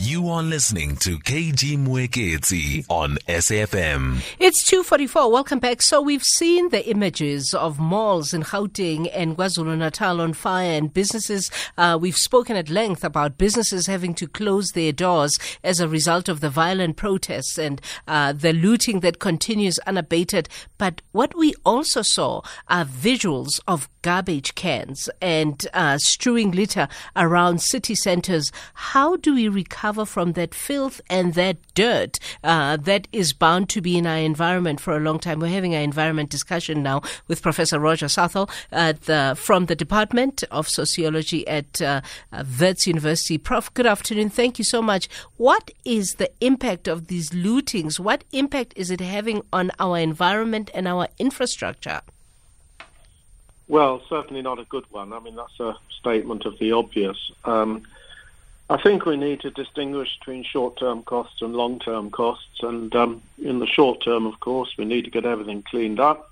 You are listening to KG Mwekezi on SFM. It's 2.44. Welcome back. So we've seen the images of malls in Gauteng and KwaZulu-Natal on fire and businesses. Uh, we've spoken at length about businesses having to close their doors as a result of the violent protests and uh, the looting that continues unabated. But what we also saw are visuals of garbage cans and uh, strewing litter around city centers. How do we recover recover from that filth and that dirt uh, that is bound to be in our environment for a long time. We're having an environment discussion now with Professor Roger Southall the, from the Department of Sociology at uh, Wits University. Prof, good afternoon. Thank you so much. What is the impact of these lootings? What impact is it having on our environment and our infrastructure? Well, certainly not a good one. I mean, that's a statement of the obvious. Um, I think we need to distinguish between short-term costs and long-term costs. And um, in the short term, of course, we need to get everything cleaned up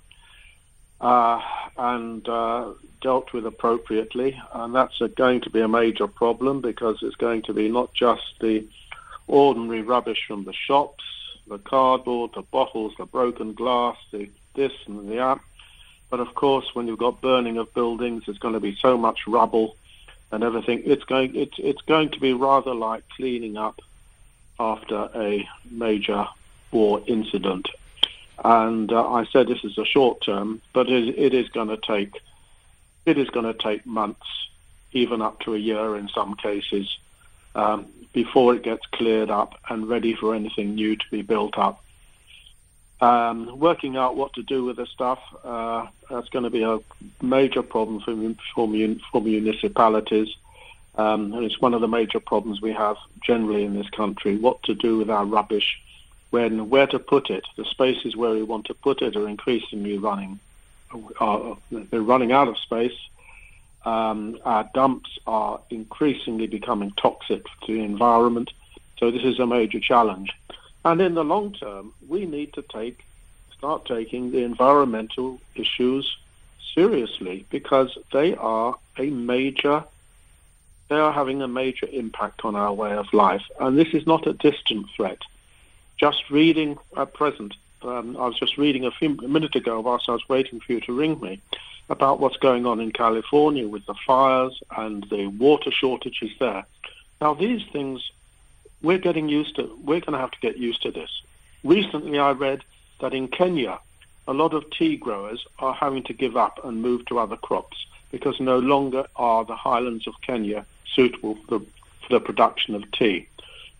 uh, and uh, dealt with appropriately. And that's a, going to be a major problem because it's going to be not just the ordinary rubbish from the shops, the cardboard, the bottles, the broken glass, the this and the that. But of course, when you've got burning of buildings, there's going to be so much rubble and everything. It's going it's it's going to be rather like cleaning up after a major war incident. And uh, I said this is a short term, but it, it is going to take it is going to take months, even up to a year in some cases, um, before it gets cleared up and ready for anything new to be built up. Um, working out what to do with the stuff, uh, that's going to be a major problem for, for, for municipalities. Um, and it's one of the major problems we have generally in this country, what to do with our rubbish, when, where to put it. The spaces where we want to put it are increasingly running, are, they're running out of space. Um, our dumps are increasingly becoming toxic to the environment. So this is a major challenge. And in the long term, we need to take, start taking the environmental issues seriously because they are a major, they are having a major impact on our way of life. And this is not a distant threat. Just reading at present, um, I was just reading a, few, a minute ago whilst I was waiting for you to ring me about what's going on in California with the fires and the water shortages there. Now, these things we're getting used to, we're going to have to get used to this. Recently, I read that in Kenya, a lot of tea growers are having to give up and move to other crops because no longer are the highlands of Kenya suitable for the, for the production of tea.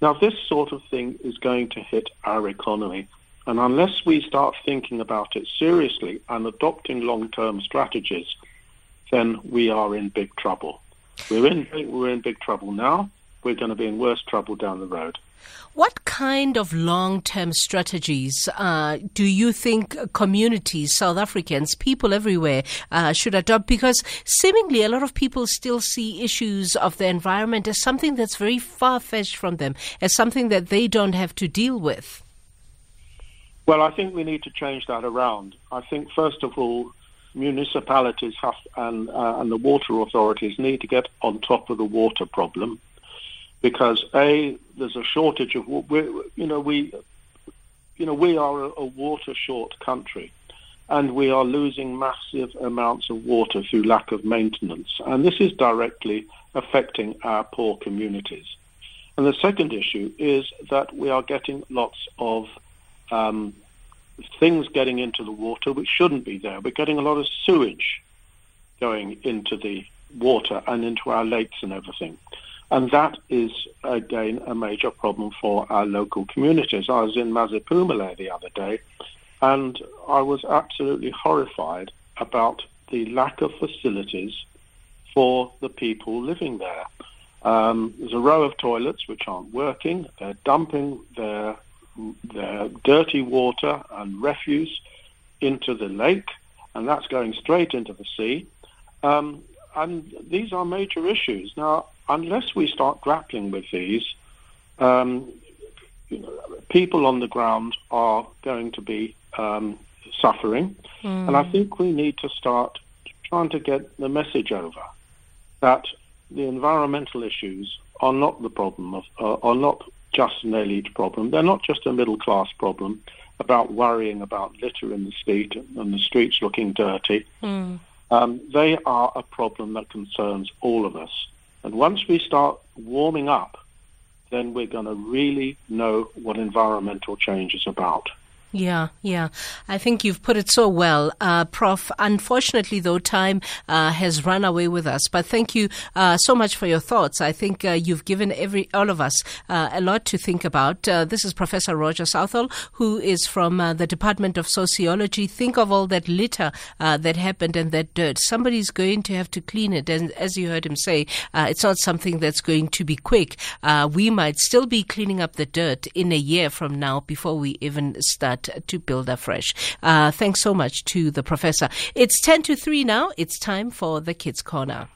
Now, this sort of thing is going to hit our economy. And unless we start thinking about it seriously and adopting long-term strategies, then we are in big trouble. We're in, we're in big trouble now we're going to be in worse trouble down the road. What kind of long term strategies uh, do you think communities, South Africans, people everywhere uh, should adopt? Because seemingly a lot of people still see issues of the environment as something that's very far fetched from them, as something that they don't have to deal with. Well, I think we need to change that around. I think, first of all, municipalities have, and, uh, and the water authorities need to get on top of the water problem because a there's a shortage of you know we you know we are a, a water short country and we are losing massive amounts of water through lack of maintenance and this is directly affecting our poor communities. And the second issue is that we are getting lots of um, things getting into the water which shouldn't be there. We're getting a lot of sewage going into the water and into our lakes and everything and that is, again, a major problem for our local communities. I was in Masiphumelele the other day, and I was absolutely horrified about the lack of facilities for the people living there. Um, there's a row of toilets which aren't working. They're dumping their, their dirty water and refuse into the lake, and that's going straight into the sea. Um, and these are major issues. Now, unless we start grappling with these, um, you know, people on the ground are going to be um, suffering. Mm. And I think we need to start trying to get the message over that the environmental issues are not the problem of, uh, are not just an elite problem. They're not just a middle class problem about worrying about litter in the street and the streets looking dirty. Mm. Um, they are a problem that concerns all of us. And once we start warming up, then we're going to really know what environmental change is about. Yeah, yeah. I think you've put it so well, uh, Prof. Unfortunately, though, time uh, has run away with us. But thank you uh, so much for your thoughts. I think uh, you've given every all of us uh, a lot to think about. Uh, this is Professor Roger Southall, who is from the Department of Sociology. Think of all that litter that happened and that dirt. Somebody's going to have to clean it, and as you heard him say, it's not something that's going to be quick. we might still be cleaning up the dirt in a year from now before we even start to build afresh. Uh, thanks so much to the professor. It's 10 to 3 now. It's time for the Kids Corner.